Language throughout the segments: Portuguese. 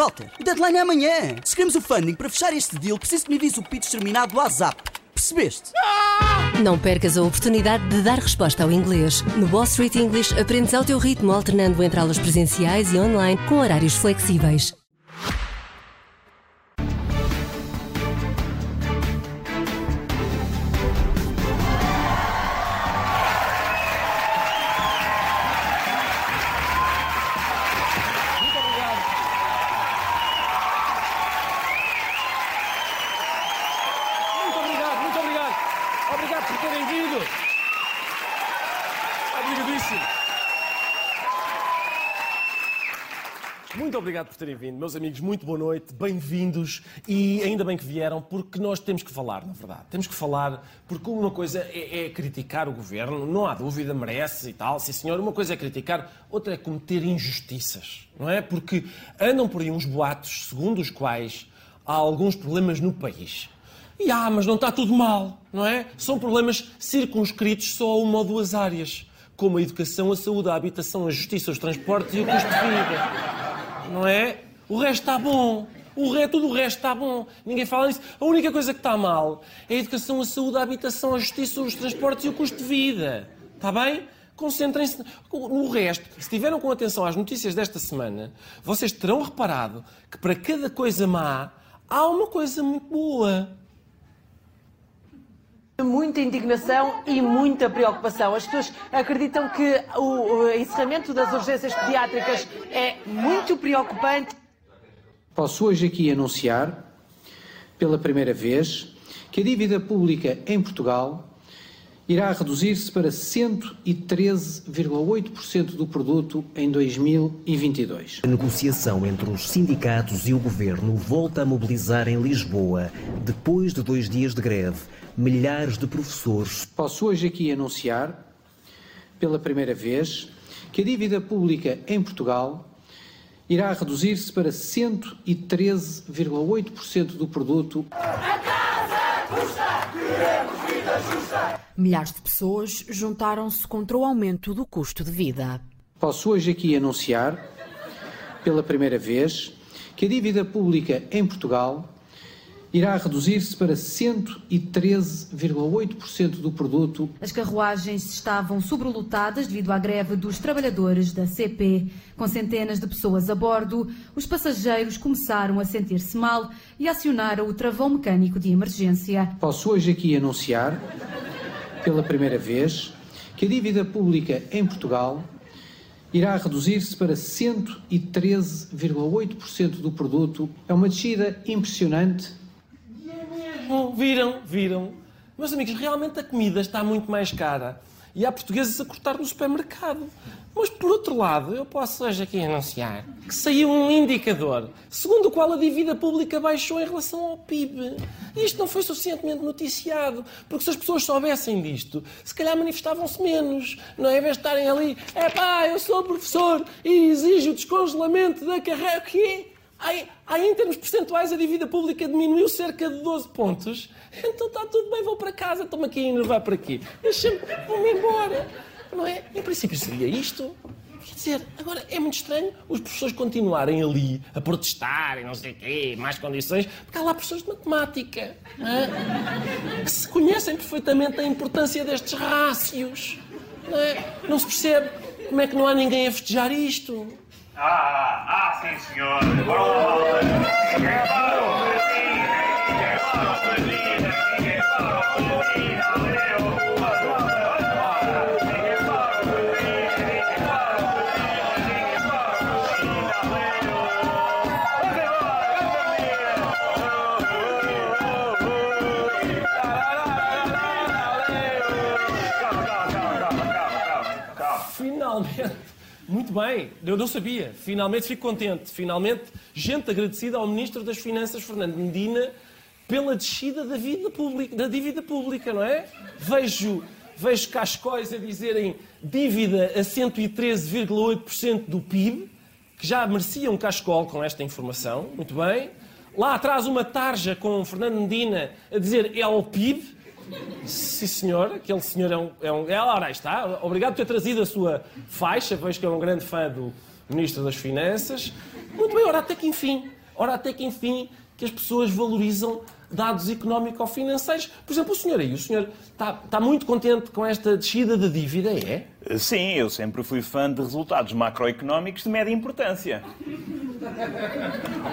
Walter, o deadline é amanhã. Se queremos o funding para fechar este deal, preciso que me envies o pitch terminado do WhatsApp. Percebeste? Não percas a oportunidade de dar resposta ao inglês. No Wall Street English aprendes ao teu ritmo, alternando entre aulas presenciais e online com horários flexíveis. Por terem vindo, meus amigos. Muito boa noite, bem-vindos e ainda bem que vieram, porque nós temos que falar, na verdade. Temos que falar, porque uma coisa é, é criticar o governo, não há dúvida, merece e tal, sim senhor. Uma coisa é criticar, outra é cometer injustiças, não é? Porque andam por aí uns boatos segundo os quais há alguns problemas no país. E ah, mas não está tudo mal, não é? São problemas circunscritos só a uma ou duas áreas, como a educação, a saúde, a habitação, a justiça, os transportes e o custo de vida. Não é? O resto está bom. O resto, tudo o resto está bom. Ninguém fala nisso. A única coisa que está mal é a educação, a saúde, a habitação, a justiça, os transportes e o custo de vida. Está bem? Concentrem-se no resto. Se tiveram com atenção às notícias desta semana, vocês terão reparado que para cada coisa má há uma coisa muito boa. Muita indignação e muita preocupação. As pessoas acreditam que o encerramento das urgências pediátricas é muito preocupante. Posso hoje aqui anunciar, pela primeira vez, que a dívida pública em Portugal irá reduzir-se para 113,8% do produto em 2022. A negociação entre os sindicatos e o governo volta a mobilizar em Lisboa, depois de dois dias de greve, milhares de professores. Posso hoje aqui anunciar, pela primeira vez, que a dívida pública em Portugal irá reduzir-se para 113,8% do produto Milhares de pessoas juntaram-se contra o aumento do custo de vida. Posso hoje aqui anunciar, pela primeira vez, que a dívida pública em Portugal irá reduzir-se para 113,8% do produto As carruagens estavam sobrelotadas devido à greve dos trabalhadores da CP. Com centenas de pessoas a bordo, os passageiros começaram a sentir-se mal e acionaram o travão mecânico de emergência. Posso hoje aqui anunciar, pela primeira vez, que a dívida pública em Portugal irá reduzir-se para 113,8% do produto. É uma descida impressionante. Bom, viram, viram. Meus amigos, realmente a comida está muito mais cara. E há portugueses a cortar no supermercado. Mas, por outro lado, eu posso hoje aqui anunciar que saiu um indicador segundo o qual a dívida pública baixou em relação ao PIB. E isto não foi suficientemente noticiado, porque se as pessoas soubessem disto, se calhar manifestavam-se menos. Não é? Em vez de estarem ali, é pá, eu sou professor e exijo o descongelamento da carreira. O quê? Aí, em termos percentuais, a dívida pública diminuiu cerca de 12 pontos. Então está tudo bem, vou para casa, estou-me aqui a enervar para aqui. Deixa-me, vou-me embora. Não é? Em princípio seria isto. Quer dizer, agora é muito estranho os professores continuarem ali a protestar e não sei o quê, mais condições, porque há lá professores de matemática é? que se conhecem perfeitamente a importância destes rácios. Não, é? não se percebe como é que não há ninguém a festejar isto. Ah, ah, sim, senhor. Finalmente. Muito bem, eu não sabia. Finalmente fico contente. Finalmente, gente agradecida ao Ministro das Finanças, Fernando Medina, pela descida da, vida pública, da dívida pública, não é? Vejo, vejo cascóis a dizerem dívida a 113,8% do PIB, que já merecia um cascol com esta informação. Muito bem. Lá atrás uma tarja com Fernando Medina a dizer é o PIB. Sim, senhor, aquele senhor é um. É um é, ora, está. Obrigado por ter trazido a sua faixa. Vejo que é um grande fã do, Ministro das Finanças. Muito bem, ora até que enfim, ora até que enfim que as pessoas valorizam dados económico-financeiros. Por exemplo, o senhor aí, o senhor está, está muito contente com esta descida da dívida, é? Sim, eu sempre fui fã de resultados macroeconómicos de média importância.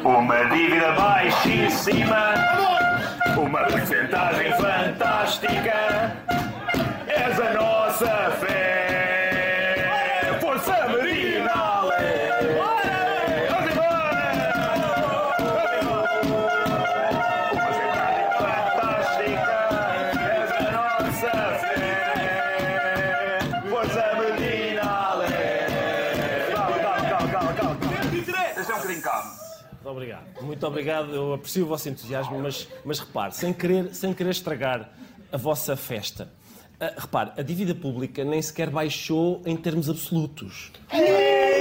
Uma dívida baixíssima, uma porcentagem fantástica. És a nossa fé, Muito obrigado. Eu aprecio o vosso entusiasmo, mas, mas repare, sem querer, sem querer estragar a vossa festa. ah, repare, a dívida pública nem sequer baixou em termos absolutos. Deixa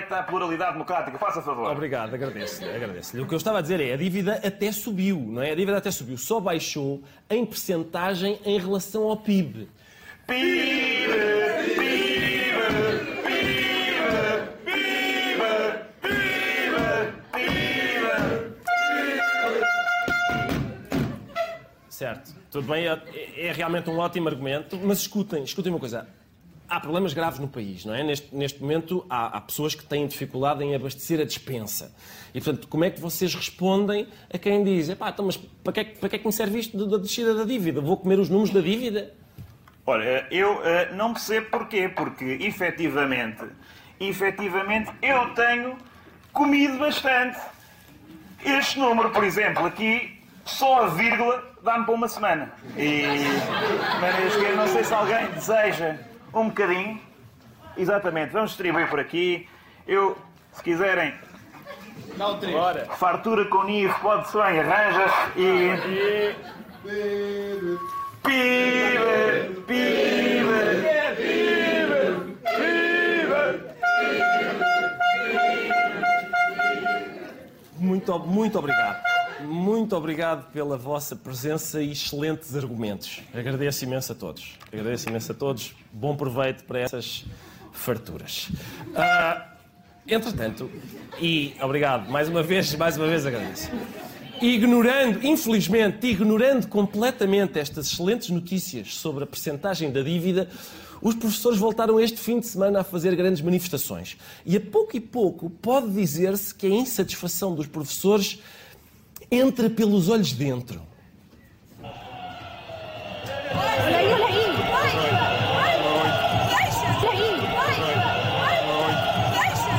respeita a pluralidade democrática. Faça favor. Obrigado, agradeço-lhe, agradeço-lhe. O que eu estava a dizer é, a dívida até subiu, não é? A dívida até subiu, só baixou em percentagem em relação ao PIB. PIB, PIB, PIB, PIB, PIB, PIB. Certo, tudo bem, é, é realmente um ótimo argumento, mas escutem, escutem uma coisa. Há problemas graves no país, não é? Neste, neste momento há, há pessoas que têm dificuldade em abastecer a despensa. E, portanto, como é que vocês respondem a quem diz Epá, então, mas para que, é que- para que é que me serve isto da descida da dívida? Vou comer os números da dívida? Olha, eu eh, não percebo porquê, porque efetivamente, efetivamente eu tenho comido bastante. Este número, por exemplo, aqui, só a vírgula dá-me para uma semana. E, eu não sei se alguém deseja um bocadinho. Exatamente, vamos distribuir por aqui. Eu, se quiserem, Bora. fartura com nivo, pode ser bem, arranjas e... Pibe, pibe, Muito, muito obrigado. Muito obrigado pela vossa presença e excelentes argumentos. Agradeço imenso a todos. Agradeço imenso a todos. Bom proveito para essas farturas. Ah, entretanto, e obrigado, mais uma vez, mais uma vez agradeço. Ignorando, infelizmente, ignorando completamente estas excelentes notícias sobre a percentagem da dívida, os professores voltaram este fim de semana a fazer grandes manifestações. E a pouco e pouco pode dizer-se que a insatisfação dos professores entra pelos olhos dentro. Olha aí, olha aí. Vai, vai. Deixa. Olha. Vai, vai. Deixa.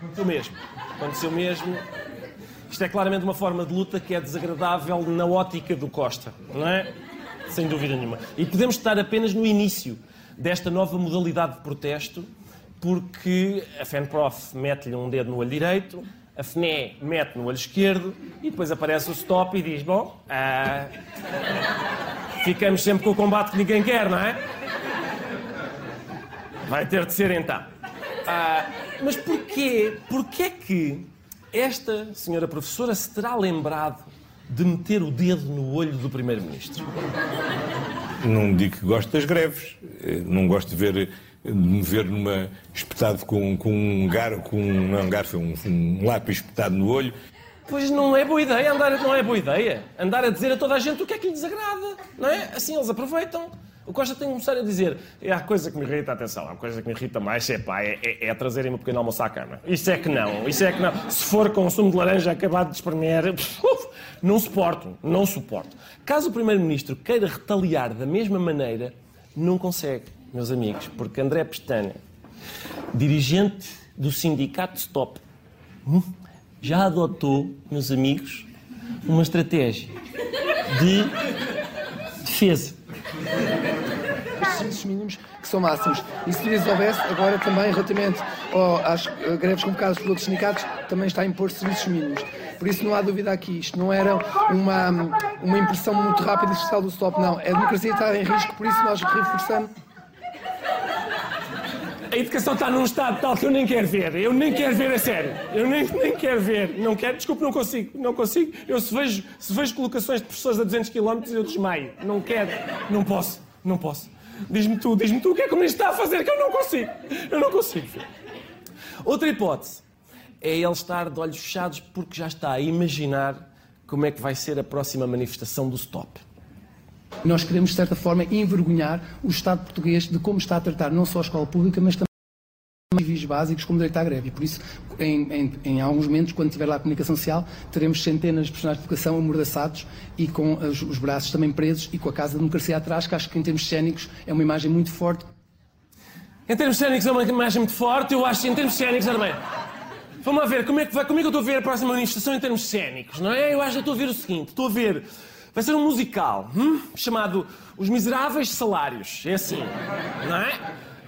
Aconteceu mesmo. Aconteceu mesmo. Isto é claramente uma forma de luta que é desagradável na ótica do Costa, não é? Sem dúvida nenhuma. E podemos estar apenas no início desta nova modalidade de protesto, porque a FENPROF mete-lhe um dedo no olho direito, a FNE mete no olho esquerdo e depois aparece o stop e diz: Bom, ah, ficamos sempre com o combate que ninguém quer, não é? Vai ter de ser então. Ah, mas porquê? Porquê que esta senhora professora se terá lembrado de meter o dedo no olho do Primeiro-Ministro? Não digo que gosto das greves. Eh, Não gosto de ver, de me ver numa, espetado com, com um gar, com um, não é um garfo, um, um lápis espetado no olho. Pois não é boa ideia, andar, não é boa ideia. Andar a dizer a toda a gente o que é que lhe desagrada, não é? Assim eles aproveitam. O Costa tem que começar a dizer, é a coisa que me irrita, atenção, a coisa que me irrita mais é, pá, é, é, é trazerem-me um pequeno almoço à cama. Isso é que não, isso é que não. Se for com sumo de laranja acabado de espremer, não suporto, não suporto. Caso o Primeiro-Ministro queira retaliar da mesma maneira, não consegue, meus amigos, porque André Pestana, dirigente do sindicato Stop, hum, já adotou, meus amigos, uma estratégia de defesa. os serviços mínimos que são máximos. E se lhes houvesse, agora também, relativamente às eh, greves convocadas por outros sindicatos, também está a impor serviços mínimos. Por isso não há dúvida aqui. Isto não era uma, uma impressão muito rápida e especial do stop, não. A democracia está em risco, por isso nós reforçamos. A educação está num estado tal que eu nem quero ver. Eu nem quero ver a sério. Eu nem, nem quero ver. Não quero. Desculpe, não consigo. Não consigo. Eu se vejo, se vejo colocações de professores a 200 km, eu desmaio. Não quero. Não posso. Não posso. Diz-me tu, diz-me tu o que é que o ministro está a fazer que eu não consigo. Eu não consigo. Outra hipótese é ele estar de olhos fechados porque já está a imaginar como é que vai ser a próxima manifestação do stop. Nós queremos, de certa forma, envergonhar o Estado português de como está a tratar não só a escola pública, mas também civis básicos como direito à greve. E por isso, em, em, em alguns momentos, quando tiver lá a comunicação social, teremos centenas de profissionais de educação amordaçados e com os, os braços também presos e com a Casa da Democracia atrás, que acho que em termos cénicos é uma imagem muito forte. Em termos cénicos é uma imagem muito forte, eu acho que em termos cénicos, ora bem. Vamos lá ver, como é, que vai, como é que eu estou a ver a próxima manifestação em termos cénicos, não é? Eu acho que estou a ver o seguinte, estou a ver... Vai ser um musical, hum, chamado Os Miseráveis Salários. É assim, não é?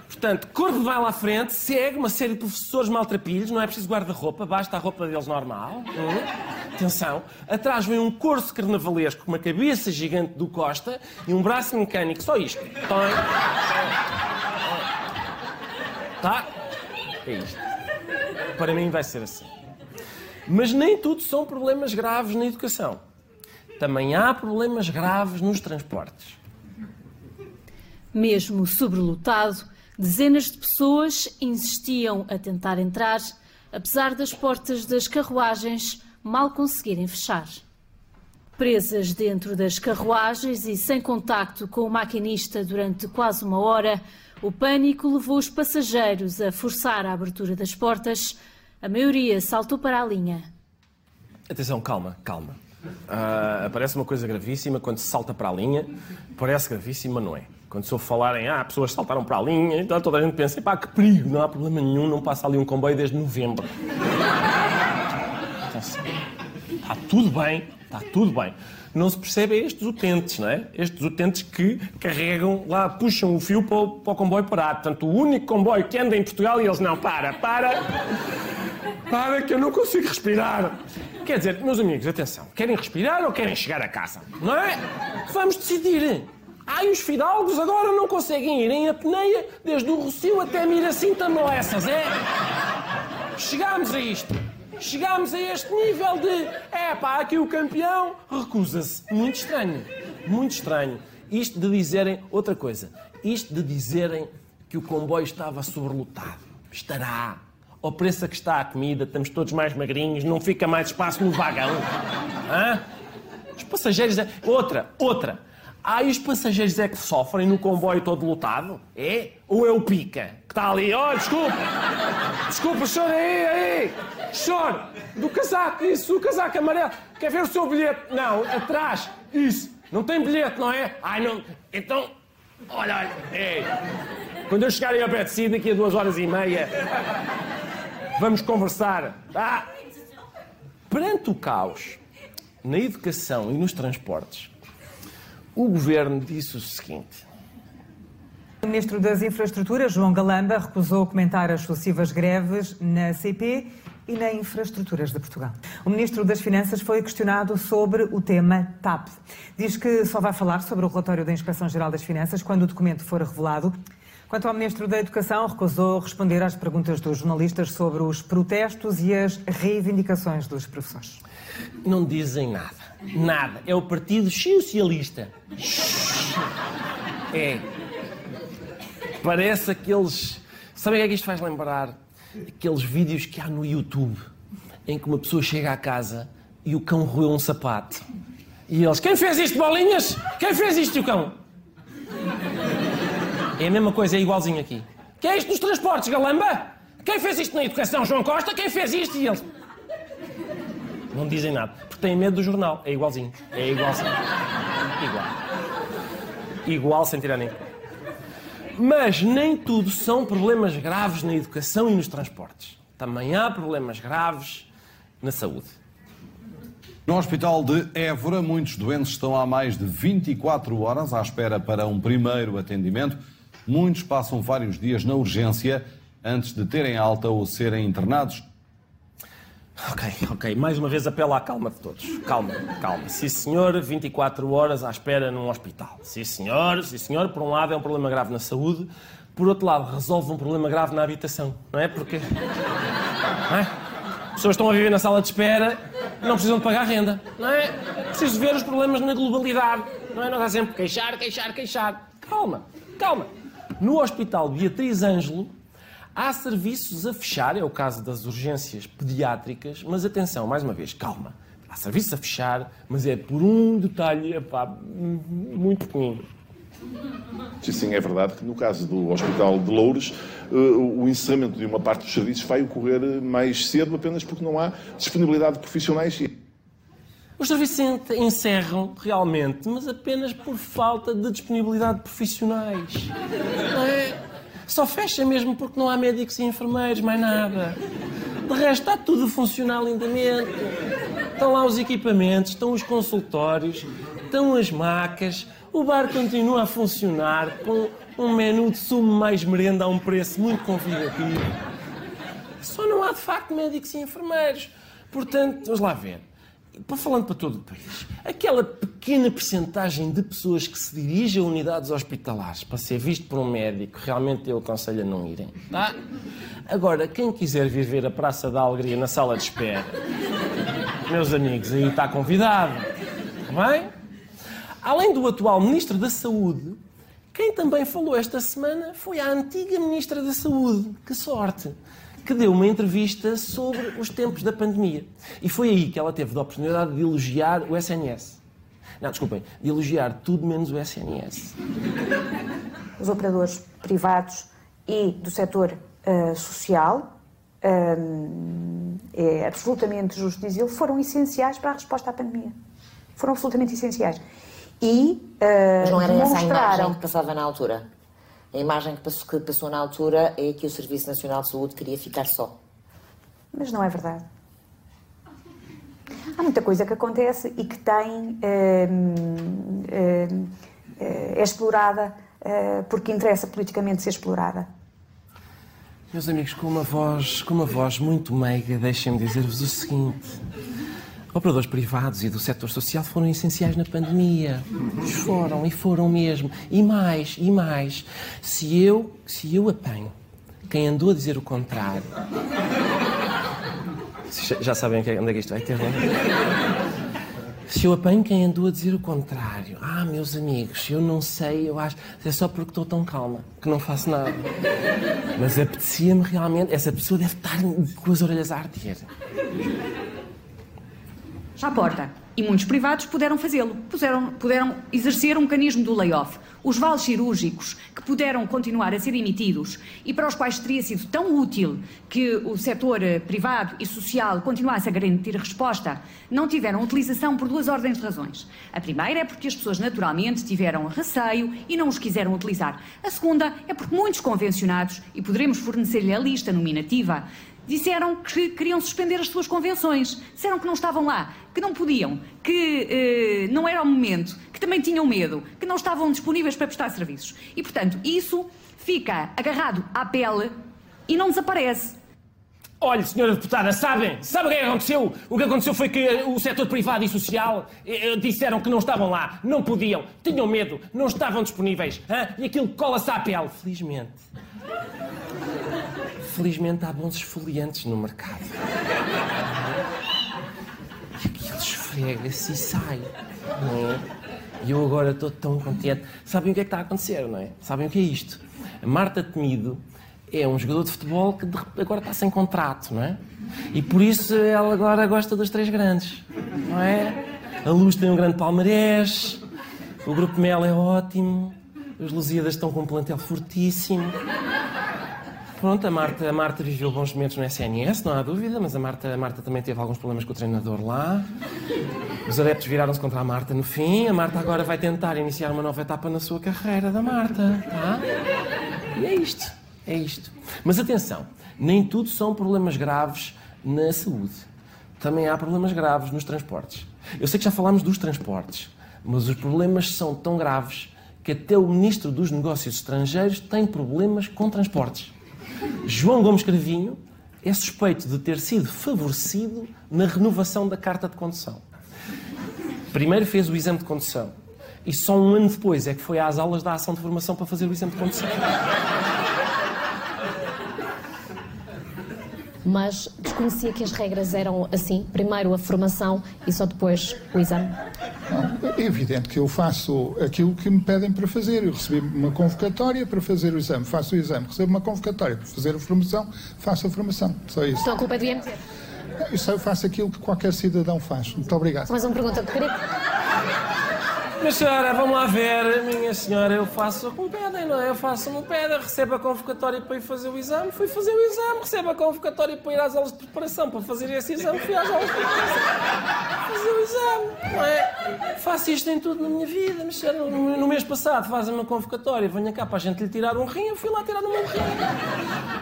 Portanto, corpo vai lá à frente, segue uma série de professores maltrapilhos, não é preciso guarda-roupa, basta a roupa deles normal. hum. Atenção. Atrás vem um corso carnavalesco com uma cabeça gigante do Costa e um braço mecânico, só isto. Tem. Tá? É isto. Para mim vai ser assim. Mas nem tudo são problemas graves na educação. Também há problemas graves nos transportes. Mesmo sobrelotado, dezenas de pessoas insistiam a tentar entrar, apesar das portas das carruagens mal conseguirem fechar. Presas dentro das carruagens e sem contacto com o maquinista durante quase uma hora, o pânico levou os passageiros a forçar a abertura das portas. A maioria saltou para a linha. Atenção, calma, calma. Ah, parece uma coisa gravíssima quando se salta para a linha. Parece gravíssima, não é? Quando se ouve falarem, ah, pessoas saltaram para a linha, então toda a gente pensa, pá, que perigo, não há problema nenhum, não passa ali um comboio desde novembro. Atenção. Está tudo bem, está tudo bem. Não se percebe é estes utentes, não é? Estes utentes que carregam lá, puxam o fio para o, para o comboio parado. Portanto, o único comboio que anda em Portugal e eles não, para, para, para que eu não consigo respirar. Quer dizer, meus amigos, atenção, querem respirar ou querem chegar a casa? Não é? Vamos decidir. Ai, os fidalgos agora não conseguem ir em apneia desde o Rocio até Miracinta Moessas, é? Chegámos a isto. Chegámos a este nível de. É pá, aqui o campeão recusa-se. Muito estranho. Muito estranho. Isto de dizerem. Outra coisa. Isto de dizerem que o comboio estava sobrelotado. Estará. Ao preço a que está a comida, estamos todos mais magrinhos, não fica mais espaço no vagão. Hã? Os passageiros. É... Outra, outra. Ah, e os passageiros é que sofrem no comboio todo lotado? É? Ou é o pica? Que está ali, oh, desculpa! Desculpa, senhor, aí, aí! Senhor, do casaco, isso, do casaco amarelo. Quer ver o seu bilhete? Não, atrás. Isso. Não tem bilhete, não é? Ai, não. Então, olha, olha. Ei. Quando eu chegar aí ao pé de si, daqui a duas horas e meia, vamos conversar, tá? Perante o caos na educação e nos transportes, o governo disse o seguinte. O Ministro das Infraestruturas, João Galamba, recusou comentar as sucessivas greves na CP e na Infraestruturas de Portugal. O Ministro das Finanças foi questionado sobre o tema TAP. Diz que só vai falar sobre o relatório da Inspeção-Geral das Finanças quando o documento for revelado. Quanto ao Ministro da Educação, recusou responder às perguntas dos jornalistas sobre os protestos e as reivindicações dos professores. Não dizem nada. Nada. É o Partido Socialista. É. Parece aqueles. Sabem o que é que isto faz lembrar? Aqueles vídeos que há no YouTube em que uma pessoa chega à casa e o cão roeu um sapato. E eles: Quem fez isto, bolinhas? Quem fez isto, o cão? É a mesma coisa, é igualzinho aqui. Quem é isto nos transportes, galamba? Quem fez isto na educação, João Costa? Quem fez isto? E eles. Não dizem nada. Porque têm medo do jornal. É igualzinho. É igualzinho. Igual. Igual sem tirar nem. Mas nem tudo são problemas graves na educação e nos transportes. Também há problemas graves na saúde. No hospital de Évora, muitos doentes estão há mais de 24 horas à espera para um primeiro atendimento. Muitos passam vários dias na urgência antes de terem alta ou serem internados. Ok, ok. Mais uma vez apelo à calma de todos. Calma, calma. Sim, senhor, 24 horas à espera num hospital. Sim, senhor, sim, senhor. Por um lado é um problema grave na saúde, por outro lado, resolve um problema grave na habitação, não é? Porque. Não é? Pessoas estão a viver na sala de espera não precisam de pagar renda, não é? Preciso ver os problemas na globalidade, não é? Não está sempre queixar, queixar, queixar. Calma, calma. No Hospital Beatriz Ângelo há serviços a fechar, é o caso das urgências pediátricas, mas atenção, mais uma vez, calma. Há serviços a fechar, mas é por um detalhe epá, muito pequeno. Sim, sim, é verdade que no caso do Hospital de Loures, eh, o encerramento de uma parte dos serviços vai ocorrer mais cedo apenas porque não há disponibilidade de profissionais. Os serviços en- encerram realmente, mas apenas por falta de disponibilidade de profissionais. É? Só fecha mesmo porque não há médicos e enfermeiros, mais nada. De resto, está tudo a funcionar lindamente. Estão lá os equipamentos, estão os consultórios, estão as macas, o bar continua a funcionar com um menu de sumo mais merenda a um preço muito convidativo. Só não há de facto médicos e enfermeiros. Portanto, vamos lá ver. Para falando para todo o país, aquela pequena percentagem de pessoas que se dirigem a unidades hospitalares para ser visto por um médico, realmente eu aconselho a não irem. Tá? Agora, quem quiser vir ver a Praça da Alegria na sala de espera, meus amigos, aí está convidado. Está bem? Além do atual Ministro da Saúde, quem também falou esta semana foi a antiga Ministra da Saúde. Que sorte! Que deu uma entrevista sobre os tempos da pandemia. E foi aí que ela teve a oportunidade de elogiar o SNS. Não, desculpem, de elogiar tudo menos o SNS. os operadores privados e do setor eh, social, hum, é absolutamente justo dizê-lo, foram essenciais para a resposta à pandemia. Foram absolutamente essenciais. E eh, Mas não era essa a imagem que passava na altura. A imagem que passou, que passou na altura é que o Serviço Nacional de Saúde queria ficar só. Mas não é verdade. Há muita coisa que acontece e que tem. hum, hum, eh, é explorada eh, porque interessa politicamente ser explorada. Meus amigos, com uma voz, com uma voz muito meiga, deixem-me dizer-vos o seguinte. Operadores privados e do setor social foram essenciais na pandemia. Foram, e foram mesmo. E mais, e mais. Se eu, se eu apanho quem andou a dizer o contrário... Já- sabem onde é que isto vai ter, não é? Se eu apanho quem andou a dizer o contrário, ah, meus amigos, eu não sei, eu acho, é só porque estou tão calma, que não faço nada. Mas apetecia-me realmente, essa pessoa deve estar com as orelhas a arder. À porta. E muitos privados puderam fazê-lo. Puderam, puderam exercer um mecanismo do layoff. Os vales cirúrgicos que puderam continuar a ser emitidos e para os quais teria sido tão útil que o setor eh, privado e social continuasse a garantir resposta, não tiveram utilização por duas ordens de razões. A primeira é porque as pessoas naturalmente tiveram receio e não os quiseram utilizar. A segunda é porque muitos convencionados, e poderemos fornecer-lhe a lista nominativa, disseram que queriam suspender as suas convenções. Disseram que não estavam lá, que não podiam, que eh, não era o momento, que também tinham medo, que não estavam disponíveis para prestar serviços. E, portanto, isso fica agarrado à pele e não desaparece. Olha, senhora deputada, sabem? Sabe o que é que aconteceu? O que aconteceu foi que o setor privado e social eh, eh, disseram que não estavam lá, não podiam, tinham medo, não estavam disponíveis. hã? E aquilo cola-se à pele. Felizmente. Felizmente há bons esfoliantes no mercado. E aquilo esfrega-se e sai. Não é? E eu agora estou tão contente. Sabem o que é que está a acontecer, não é? Sabem o que é isto? A Marta Temido é um jogador de futebol que agora está sem contrato, não é? E por isso ela agora gosta dos três grandes, não é? A Luz tem um grande palmarés, o Grupo Mel é ótimo, os Lusíadas estão com um plantel fortíssimo. Pronto, a Marta, a Marta viveu bons momentos no SNS, não há dúvida, mas a Marta, a Marta também teve alguns problemas com o treinador lá. Os adeptos viraram-se contra a Marta no fim. A Marta agora vai tentar iniciar uma nova etapa na sua carreira da Marta, tá? E é isto, é isto. Mas atenção, nem tudo são problemas graves na saúde. Também há problemas graves nos transportes. Eu sei que já falámos dos transportes, mas os problemas são tão graves que até o Ministro dos Negócios Estrangeiros tem problemas com transportes. João Gomes Cravinho é suspeito de ter sido favorecido na renovação da carta de condução. Primeiro fez o exame de condução e só um ano depois é que foi às aulas da ação de formação para fazer o exame de condução. Mas desconhecia que as regras eram assim: primeiro a formação e só depois o exame. É evidente que eu faço aquilo que me pedem para fazer. Eu recebi uma convocatória para fazer o exame, faço o exame. Recebo uma convocatória para fazer a formação, faço a formação. Só isso. Então a culpa é do IMT. Eu só faço aquilo que qualquer cidadão faz. Muito obrigado. Mais uma pergunta. Queria... Minha senhora, vamos lá ver. Minha senhora, eu faço o que me pedem, não é? Eu faço o que me pedem, recebo a convocatória para ir fazer o exame, fui fazer o exame, recebo a convocatória para ir às aulas de preparação para fazer esse exame, fui às aulas de preparação fazer o exame, não é? Faço isto em tudo na minha vida, minha senhora. No, no mês passado fazem uma convocatória, venha cá para a gente lhe tirar um rim, eu fui lá tirar meu rim.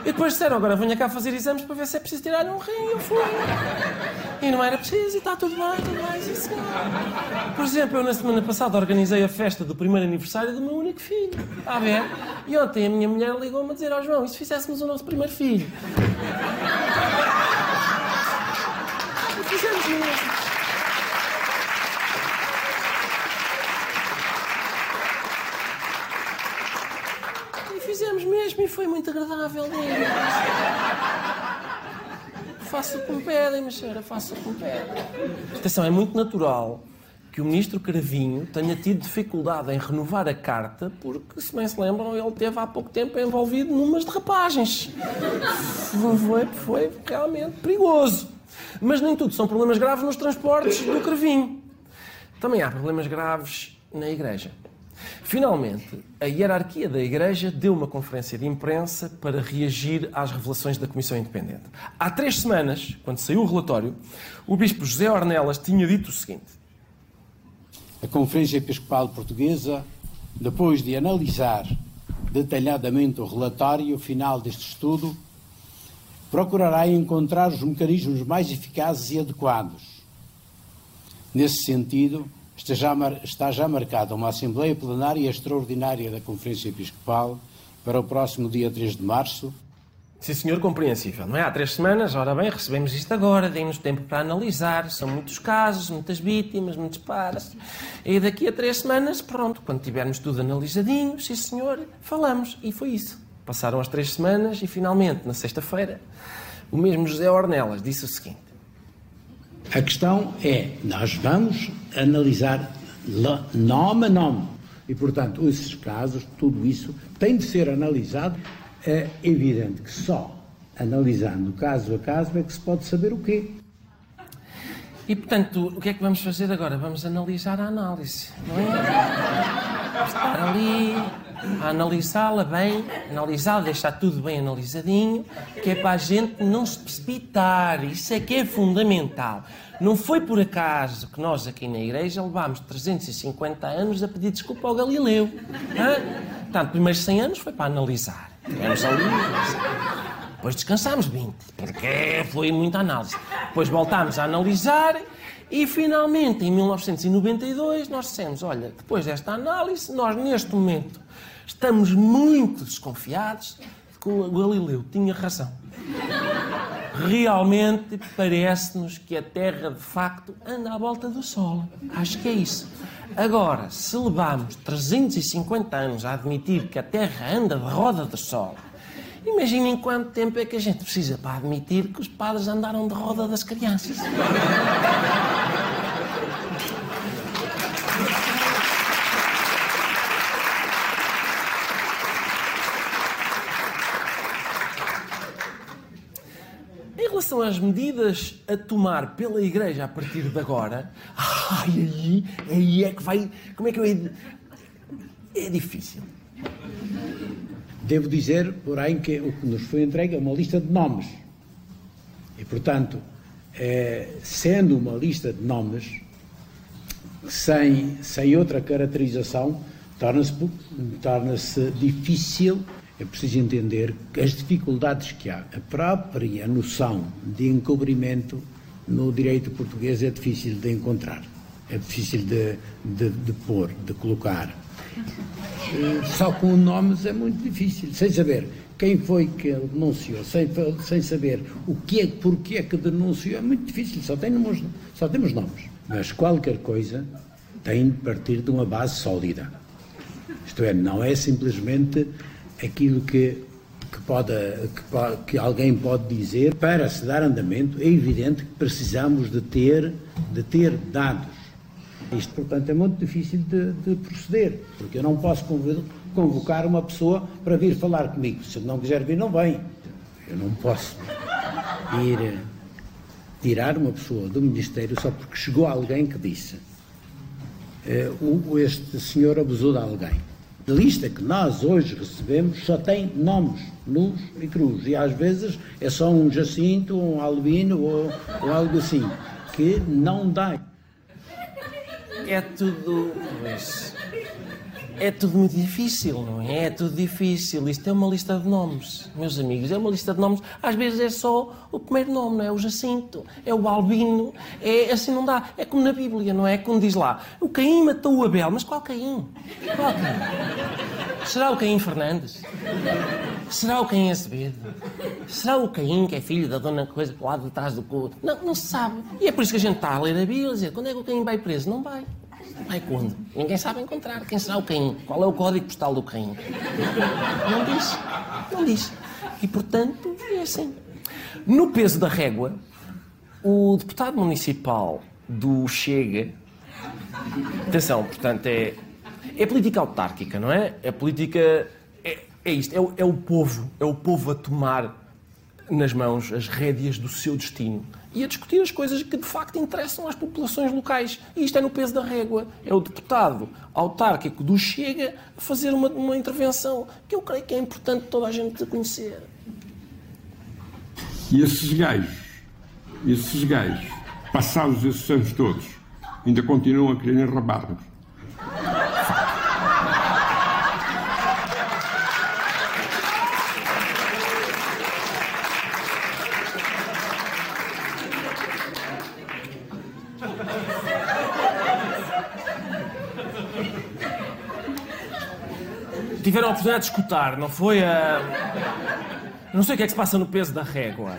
E depois disseram, agora venha cá fazer exames para ver se é preciso tirar um rim, eu fui. E não era preciso, e está tudo bem, tudo bem, senhor. Por exemplo, eu na semana passada organizei a festa do primeiro aniversário do meu único filho. Está a ver? E ontem a minha mulher ligou-me a dizer ao João, e se fizéssemos o nosso primeiro filho? E fizemos mesmo. E fizemos mesmo e foi muito agradável. Faço o que me pedem, mas senhora, faço o que me pedem. Atenção, é muito natural que o ministro Cravinho tenha tido dificuldade em renovar a carta, porque, se bem se lembram, ele teve há pouco tempo envolvido numas derrapagens. Foi, foi realmente perigoso. Mas nem tudo são problemas graves nos transportes do Cravinho. Também há problemas graves na Igreja. Finalmente, a hierarquia da Igreja deu uma conferência de imprensa para reagir às revelações da Comissão Independente. Há três semanas, quando saiu o relatório, o Bispo José Ornelas tinha dito o seguinte: A Conferência Episcopal Portuguesa, depois de analisar detalhadamente o relatório final deste estudo, procurará encontrar os mecanismos mais eficazes e adequados. Nesse sentido, está já, marcada uma Assembleia Plenária Extraordinária da Conferência Episcopal para o próximo dia 3 de março. Sim, senhor, compreensível. Não é? Há três semanas, ora bem, recebemos isto agora, deem-nos tempo para analisar. São muitos casos, muitas vítimas, muitos pares. E daqui a três semanas, pronto, quando tivermos tudo analisadinho, sim, senhor, falamos. E foi isso. Passaram as três semanas e, finalmente, na sexta-feira, o mesmo José Ornelas disse o seguinte. A questão é, nós vamos analisar nome a nome. E, portanto, esses casos, tudo isso, tem de ser analisado. É evidente que só analisando caso a caso é que se pode saber o quê. E, portanto, o que é que vamos fazer agora? Vamos analisar a análise, não é? Estar ali a analisá-la bem, analisá-la, deixar tudo bem analisadinho, que é para a gente não se precipitar. Isso é que é fundamental. Não foi por acaso que nós aqui na igreja levámos 350 anos a pedir desculpa ao Galileu. hã? Portanto, primeiros 100 anos foi para analisar. Tivemos ali, depois descansámos 20, porque foi muita análise. Depois voltámos a analisar e finalmente, em 1992, nós dissemos: olha, depois desta análise, nós neste momento estamos muito desconfiados de que o Galileu tinha razão. Realmente parece-nos que a Terra de facto anda à volta do Sol. Acho que é isso. Agora, se levamos 350 anos a admitir que a Terra anda de roda do Sol, imaginem quanto tempo é que a gente precisa para admitir que os padres andaram de roda das crianças. Relação às medidas a tomar pela Igreja a partir de agora, ai, aí, aí é que vai. Como é que eu. É difícil. Devo dizer, porém, que o que nos foi entregue é uma lista de nomes. E, portanto, eh, sendo uma lista de nomes, sem, sem outra caracterização, torna-se torna-se difícil. É preciso entender as dificuldades que há, a própria noção de encobrimento no direito português é difícil de encontrar, é difícil de, de, de pôr, de colocar. Eh, Só com nomes é muito difícil, sem saber quem foi que denunciou, sem, sem saber o que é, porquê é que denunciou, é muito difícil, só temos, só temos nomes. Mas qualquer coisa tem de partir de uma base sólida. Isto é, não é simplesmente aquilo que que, pode, que, que alguém pode dizer, para se dar andamento, é evidente que precisamos de ter, de ter dados. Isto, portanto, é muito difícil de, de proceder, porque eu não posso convo- convocar uma pessoa para vir falar comigo. Se não quiser vir, não vem. Eu não posso ir eh, tirar uma pessoa do Ministério só porque chegou alguém que disse eh, este senhor abusou de alguém. A lista que nós hoje recebemos só tem nomes, nus e cruz. E às vezes é só um Jacinto, um Albino ou, ou algo assim, que não dá. É tudo. pois, É tudo muito difícil, não é? É tudo difícil. Isto é uma lista de nomes, meus amigos. É uma lista de nomes. Às vezes é só o primeiro nome, não é? O Jacinto, é o Albino. É assim não dá. É como na Bíblia, não é? Como diz lá: o Caim matou o Abel. Mas qual Caim? Qual Caim? Será o Caim Fernandes? Será o Caim Azevedo? Será o Caim que é filho da dona coisa lá de trás do culto? Não, não se sabe. E é por isso que a gente está a ler a Bíblia e dizer: quando é que o Caim vai preso? Não vai. Vai quando? Ninguém sabe encontrar. Quem será o Caim? Qual é o código postal do Caim? Não diz. Não diz. E, portanto, é assim. No peso da régua, o deputado municipal do Chega. Atenção, portanto, é. É política autárquica, não é? É política. É, é isto. É, o- é o povo. É o povo a tomar nas mãos as rédeas do seu destino e a discutir as coisas que de facto interessam às populações locais. E isto é no peso da régua. É o deputado autárquico do Chega a fazer uma, uma intervenção que eu creio que é importante toda a gente conhecer. E esses gajos, esses gajos, passados esses anos todos, ainda continuam a querer enrabar-nos. Tiveram a oportunidade de escutar, não foi a. Não sei o que é que se passa no peso da régua.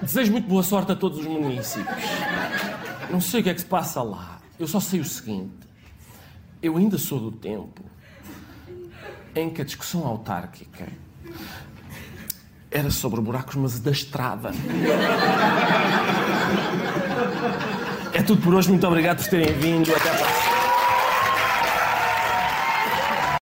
Desejo muito boa sorte a todos os municípios. Não sei o que é que se passa lá. Eu só sei o seguinte. Eu ainda sou do tempo em que a discussão autárquica era sobre buracos, mas da estrada. É tudo por hoje. Muito obrigado por terem vindo. Até a próxima.